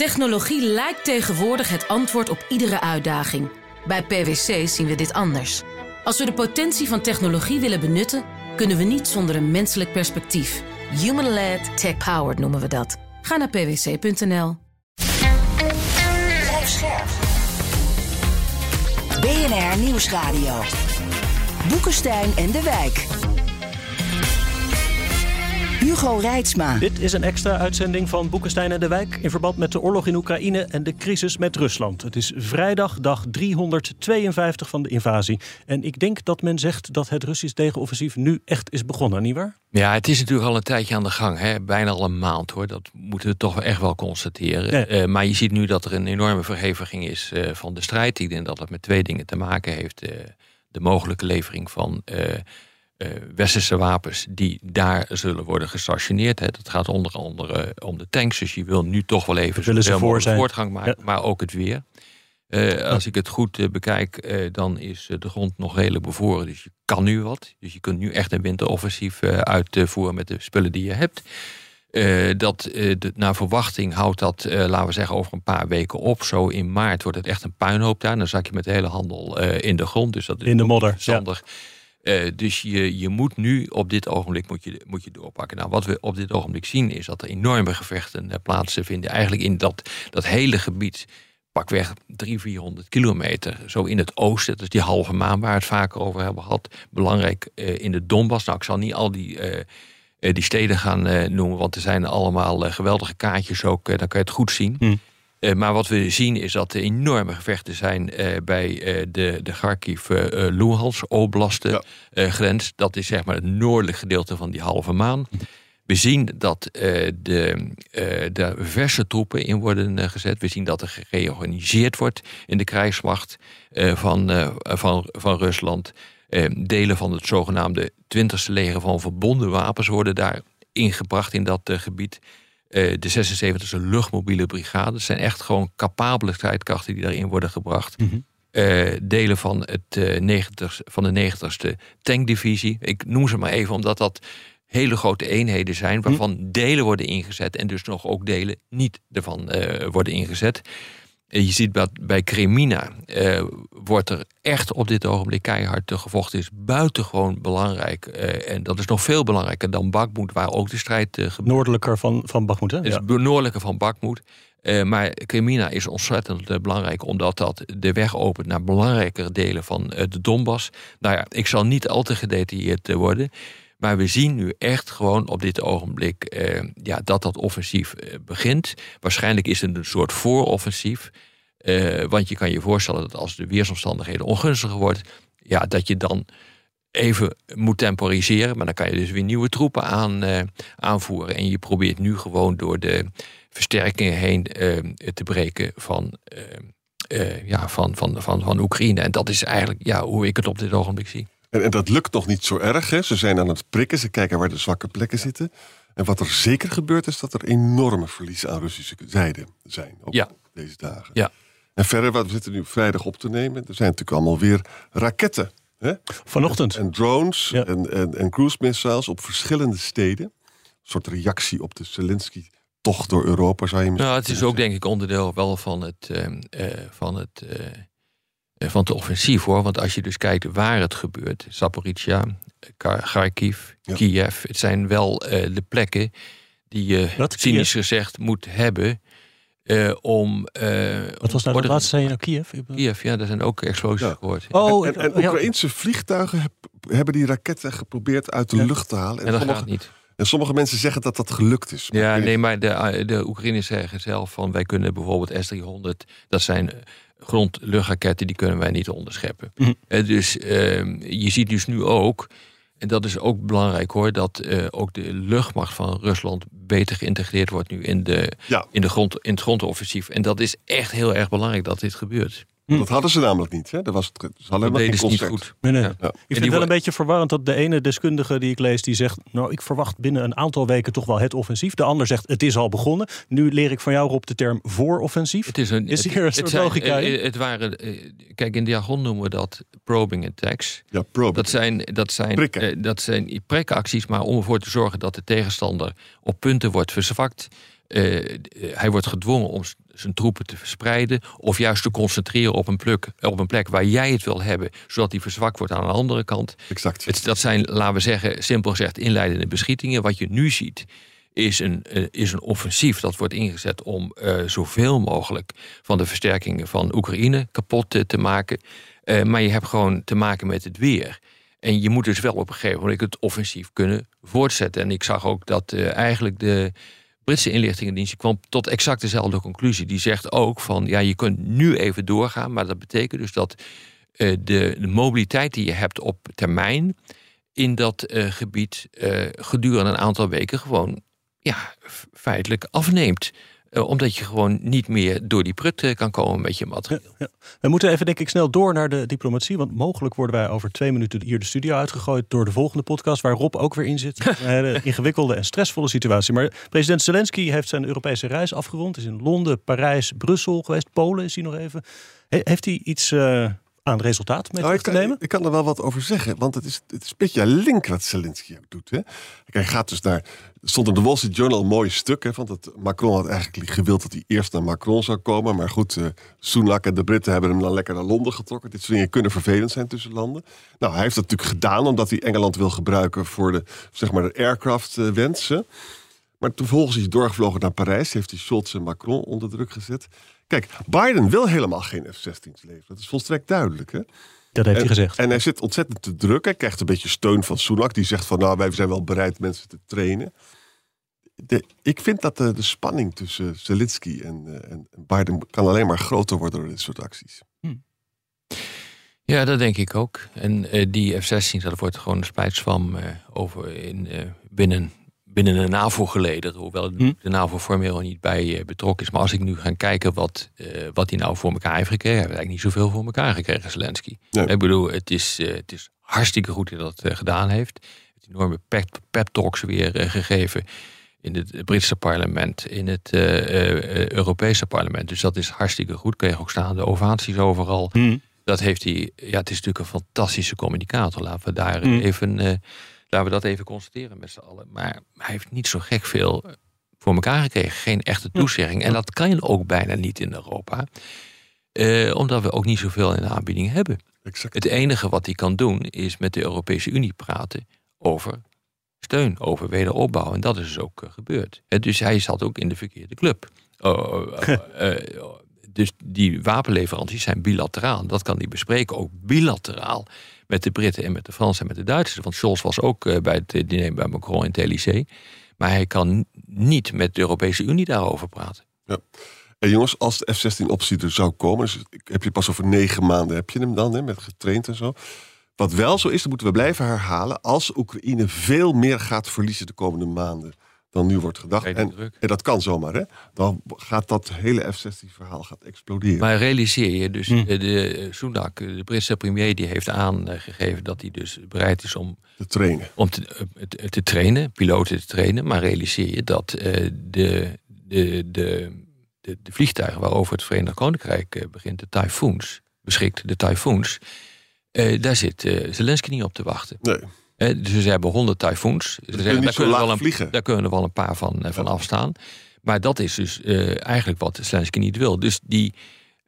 Technologie lijkt tegenwoordig het antwoord op iedere uitdaging. Bij PwC zien we dit anders. Als we de potentie van technologie willen benutten, kunnen we niet zonder een menselijk perspectief. Human-led, tech-powered noemen we dat. Ga naar pwc.nl. BNR Nieuwsradio. Boekenstein en de Wijk. Hugo Reitsma. Dit is een extra uitzending van Boekenstein en de Wijk... in verband met de oorlog in Oekraïne en de crisis met Rusland. Het is vrijdag, dag 352 van de invasie. En ik denk dat men zegt dat het Russisch tegenoffensief nu echt is begonnen, nietwaar? Ja, het is natuurlijk al een tijdje aan de gang. Hè? Bijna al een maand hoor. Dat moeten we toch echt wel constateren. Eh, maar je ziet nu dat er een enorme verheviging is uh, van de strijd. Ik denk dat dat met twee dingen te maken heeft. Uh, de mogelijke levering van uh, westerse wapens die daar zullen worden gestationeerd. Hè. Dat gaat onder andere om de tanks. Dus je wil nu toch wel even willen ze voor zijn. voortgang maken, maar ook het weer. Uh, als ik het goed uh, bekijk, uh, dan is de grond nog redelijk bevoren. Dus je kan nu wat. Dus je kunt nu echt een winteroffensief uitvoeren met de spullen die je hebt. dat, de, naar verwachting houdt dat, laten we zeggen, over een paar weken op. Zo in maart wordt het echt een puinhoop daar. Dan zak je met de hele handel in de grond. Dus dat is in de modder. Zandig. Ja. Uh, dus je, je moet nu op dit ogenblik moet je, moet je doorpakken. Nou, wat we op dit ogenblik zien is dat er enorme gevechten uh, plaatsvinden. Eigenlijk in dat, dat hele gebied, pakweg 300, 400 kilometer. Zo in het oosten, dat is die halve maan waar we het vaker over hebben gehad. Belangrijk uh, in de Donbass. Nou, ik zal niet al die, die steden gaan noemen, want er zijn allemaal geweldige kaartjes ook. dan kan je het goed zien. Hm. Uh, maar wat we zien is dat er enorme gevechten zijn uh, bij uh, de, de Kharkiv-Luhansk oblasten grens. Dat is zeg maar het noordelijk gedeelte van die halve maan. We zien dat de, de verse troepen in worden gezet. We zien dat er gereorganiseerd wordt in de krijgsmacht van, van, van Rusland. delen van het zogenaamde 20e leger van verbonden wapens worden daar ingebracht in dat gebied. Uh, de 76e luchtmobiele brigade. zijn echt gewoon capabele strijdkrachten die daarin worden gebracht. Mm -hmm. uh, delen van, het, uh, 90, van de 90ste tankdivisie. Ik noem ze maar even omdat dat hele grote eenheden zijn... waarvan mm -hmm. delen worden ingezet en dus nog ook delen niet ervan worden ingezet. Je ziet dat bij Kremina uh, wordt er echt op dit ogenblik keihard gevochten. is buitengewoon belangrijk. Uh, en dat is nog veel belangrijker dan Bakmoed, waar ook de strijd gebeurt. Noordelijker van, van Bakmoed, hè? Ja. is noordelijker van Bakmoed. maar Kremina is ontzettend belangrijk, omdat dat de weg opent naar belangrijkere delen van de Donbass. Nou ja, ik zal niet al te gedetailleerd worden. Maar we zien nu echt gewoon op dit ogenblik eh, ja, dat dat offensief eh, begint. Waarschijnlijk is het een soort vooroffensief. Eh, want je kan je voorstellen dat als de weersomstandigheden ongunstiger worden, ja, dat je dan even moet temporiseren. Maar dan kan je dus weer nieuwe troepen aan, aanvoeren. En je probeert nu gewoon door de versterkingen heen te breken van, ja, van, van, van, van Oekraïne. En dat is eigenlijk ja, hoe ik het op dit ogenblik zie. En, en dat lukt nog niet zo erg. Hè? Ze zijn aan het prikken, ze kijken waar de zwakke plekken zitten. En wat er zeker gebeurt, is dat er enorme verliezen aan Russische zijde zijn. Ja. deze dagen. Ja. En verder, wat we zitten nu vrijdag op te nemen. Er zijn natuurlijk allemaal weer raketten. Hè? Vanochtend. En, en drones ja. en, en, en cruise missiles op verschillende steden. Een soort reactie op de Zelensky tocht door Europa, zou je Nou, het is ook denk ik onderdeel wel van het, uh, uh, van het uh, van het offensief hoor. Want als je dus kijkt waar het gebeurt, Zaporizhia, Kharkiv, ja. Kiev, het zijn wel uh, de plekken die je cynisch gezegd moet hebben. Uh, om. Uh, Wat was nou de laatste zei je nou Kiev? Kiev, ja, daar zijn ook explosies ja. gehoord. Oh, en, en, en Oekraïnse vliegtuigen heb, hebben die raketten geprobeerd uit de ja. lucht te halen. En, en dat sommige, gaat niet. En sommige mensen zeggen dat dat gelukt is. Ja, nee, maar de, de Oekraïners zeggen zelf van wij kunnen bijvoorbeeld S-300, dat zijn grond-luchtraketten, die kunnen wij niet onderscheppen. Mm -hmm. Dus uh, je ziet dus nu ook, en dat is ook belangrijk hoor, dat uh, ook de luchtmacht van Rusland beter geïntegreerd wordt nu in, de, ja. in, de grond, in het grondoffensief. En dat is echt heel erg belangrijk dat dit gebeurt. Dat hadden ze namelijk niet. Hè? Dat was het, ze hadden dat deden niet goed. Nee, nee. Ja. Ik vind het wel een beetje verwarrend dat de ene deskundige die ik lees... die zegt, nou, ik verwacht binnen een aantal weken toch wel het offensief. De ander zegt, het is al begonnen. Nu leer ik van jou, op de term vooroffensief. Het is, een, is hier een soort het, logica het, het, het waren, kijk, in de jargon noemen we dat probing attacks. Ja, probing. Dat zijn, dat zijn, prikken. Uh, dat zijn prikacties, maar om ervoor te zorgen dat de tegenstander op punten wordt verzwakt... eh, hij wordt gedwongen om zijn troepen te verspreiden. Of juist te concentreren op een, plek, op een plek waar jij het wil hebben. Zodat hij verzwakt wordt aan de andere kant. Exact. Het, dat zijn, laten we zeggen, simpel gezegd inleidende beschietingen. Wat je nu ziet is een, eh, is een offensief dat wordt ingezet om uh, zoveel mogelijk van de versterkingen van Oekraïne kapot te, te maken. Maar je hebt gewoon te maken met het weer. En je moet dus wel op een gegeven moment het offensief kunnen voortzetten. En ik zag ook dat eigenlijk de Britse inlichtingendienst kwam tot exact dezelfde conclusie. Die zegt ook van ja, je kunt nu even doorgaan, maar dat betekent dus dat de, de mobiliteit die je hebt op termijn in dat gebied gedurende een aantal weken gewoon ja, feitelijk afneemt. Uh, omdat je gewoon niet meer door die prut uh, kan komen met je materiaal. Ja, ja. We moeten even denk ik snel door naar de diplomatie. Want mogelijk worden wij over twee minuten hier de studio uitgegooid... door de volgende podcast waar Rob ook weer in zit. een hele ingewikkelde en stressvolle situatie. Maar president Zelensky heeft zijn Europese reis afgerond. Is in Londen, Parijs, Brussel geweest. Polen is hij nog even. He heeft hij iets... Uh, aan resultaat mee nou, te nemen? Ik kan er wel wat over zeggen, want het is, het is een beetje link wat Zelensky ook doet. Hè? Hij gaat dus naar. Stond in de Wall Street Journal een mooi stuk. Hè, want het, Macron had eigenlijk gewild dat hij eerst naar Macron zou komen. Maar goed, uh, Sunak en de Britten hebben hem dan lekker naar Londen getrokken. Dit soort dingen kunnen vervelend zijn tussen landen. Nou, hij heeft dat natuurlijk gedaan omdat hij Engeland wil gebruiken voor de, zeg maar, de aircraft-wensen. Eh, maar toen volgens is hij doorgevlogen naar Parijs. Heeft hij Scholz en Macron onder druk gezet. Kijk, Biden wil helemaal geen F-16's leveren. Dat is volstrekt duidelijk. Hè? Dat heeft hij gezegd. En hij zit ontzettend te druk. Hij krijgt een beetje steun van Sunak. Die zegt van nou, wij zijn wel bereid mensen te trainen. De, ik vind dat de, de spanning tussen Zelensky en, uh, en, Biden kan alleen maar groter worden door dit soort acties. Hm. Ja, dat denk ik ook. En uh, die F-16, dat wordt gewoon een splijtswam uh, over in, binnen binnen de NAVO geleden. Hoewel hm. de NAVO formeel niet bij eh, betrokken is. Maar als ik nu ga kijken wat, uh, wat hij nou voor elkaar heeft gekregen. Hij heeft eigenlijk niet zoveel voor elkaar gekregen, Zelensky. Ik bedoel, het is, uh, het is hartstikke goed dat hij dat gedaan heeft. Het enorme pep, pep talks weer gegeven in het Britse parlement, in het Europese parlement. Dus dat is hartstikke goed. Kreeg ook staande ovaties overal. Hm. Dat heeft hij. Ja, het is natuurlijk een fantastische communicator. Laten we daar hm. even Laten we dat even constateren met z'n allen. Maar hij heeft niet zo gek veel eh, voor elkaar gekregen. Geen echte toezegging. En dat kan je ook bijna niet in Europa. Uh, omdat we ook niet zoveel in de aanbieding hebben. Exact. Het enige wat hij kan doen is met de Europese Unie praten over steun, over wederopbouw. En dat is dus ook uh, gebeurd. dus hij zat ook in de verkeerde club. Oh, oh, oh, dus die wapenleveranties zijn bilateraal. Dat kan hij bespreken, ook bilateraal met de Britten en met de Fransen en met de Duitsers. Want Scholz was ook eh, bij het diner bij Macron in het Elysée. Maar hij kan niet met de Europese Unie daarover praten. Ja. En jongens, als de F-16-optie er zou komen, dus heb je pas over negen maanden heb je hem dan, hè, met getraind en zo. Wat wel zo is, dat moeten we blijven herhalen, als Oekraïne veel meer gaat verliezen de komende maanden dan nu wordt gedacht. En, en, dat kan zomaar, hè? Dan gaat dat hele F-16-verhaal gaat exploderen. Maar realiseer je, dus hm. de, de Sunak, de Britse premier, die heeft aangegeven dat hij dus bereid is om te trainen. Om te, eh, te trainen, piloten te trainen. Maar realiseer je dat de, de, de, de, de, vliegtuigen waarover het Verenigd Koninkrijk begint, de Typhoons, beschikt, de Typhoons, uh, daar zit Zelensky niet op te wachten. Nee dus ze hebben 100 tyfoons. daar, kunnen wel een, daar kunnen er wel een paar van, eh, van afstaan. Maar dat is dus uh, eigenlijk wat Zelensky niet wil. Dus die,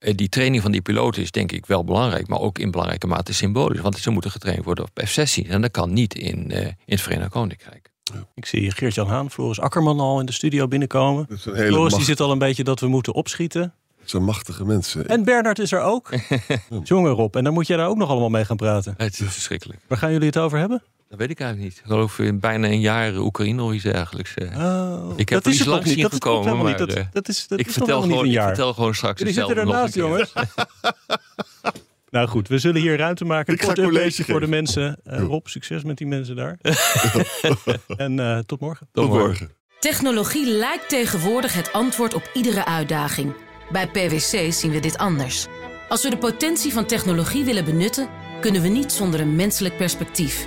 uh, die training van die piloten is denk ik wel belangrijk, maar ook in belangrijke mate symbolisch. Want ze moeten getraind worden op F-16 en dat kan niet in, uh, in het Verenigd Koninkrijk. Ik zie Geert-Jan Haan, Floris Akkerman al in de studio binnenkomen. Floris die zit al een beetje dat we moeten opschieten. Het zijn machtige mensen. En Bernard is er ook. Jongen Rob, en dan moet jij daar ook nog allemaal mee gaan praten. Het is verschrikkelijk. Waar gaan jullie het over hebben? Dat weet ik eigenlijk niet. Ik geloof in bijna een jaar Oekraïne of iets dergelijks. Eh. Oh, ik heb dat er niet langs niet gekomen. Maar, dat, eh, dat, is, dat ik, is vertel gewoon, een jaar. ik vertel gewoon straks Jullie zitten ernaast, jongens. nou goed, we zullen hier ruimte maken. Ik ga college voor de mensen. Uh, Rob, succes met die mensen daar. en uh, tot morgen. Tot, tot morgen. Technologie lijkt tegenwoordig het antwoord op iedere uitdaging. Bij PwC zien we dit anders. Als we de potentie van technologie willen benutten, kunnen we niet zonder een menselijk perspectief.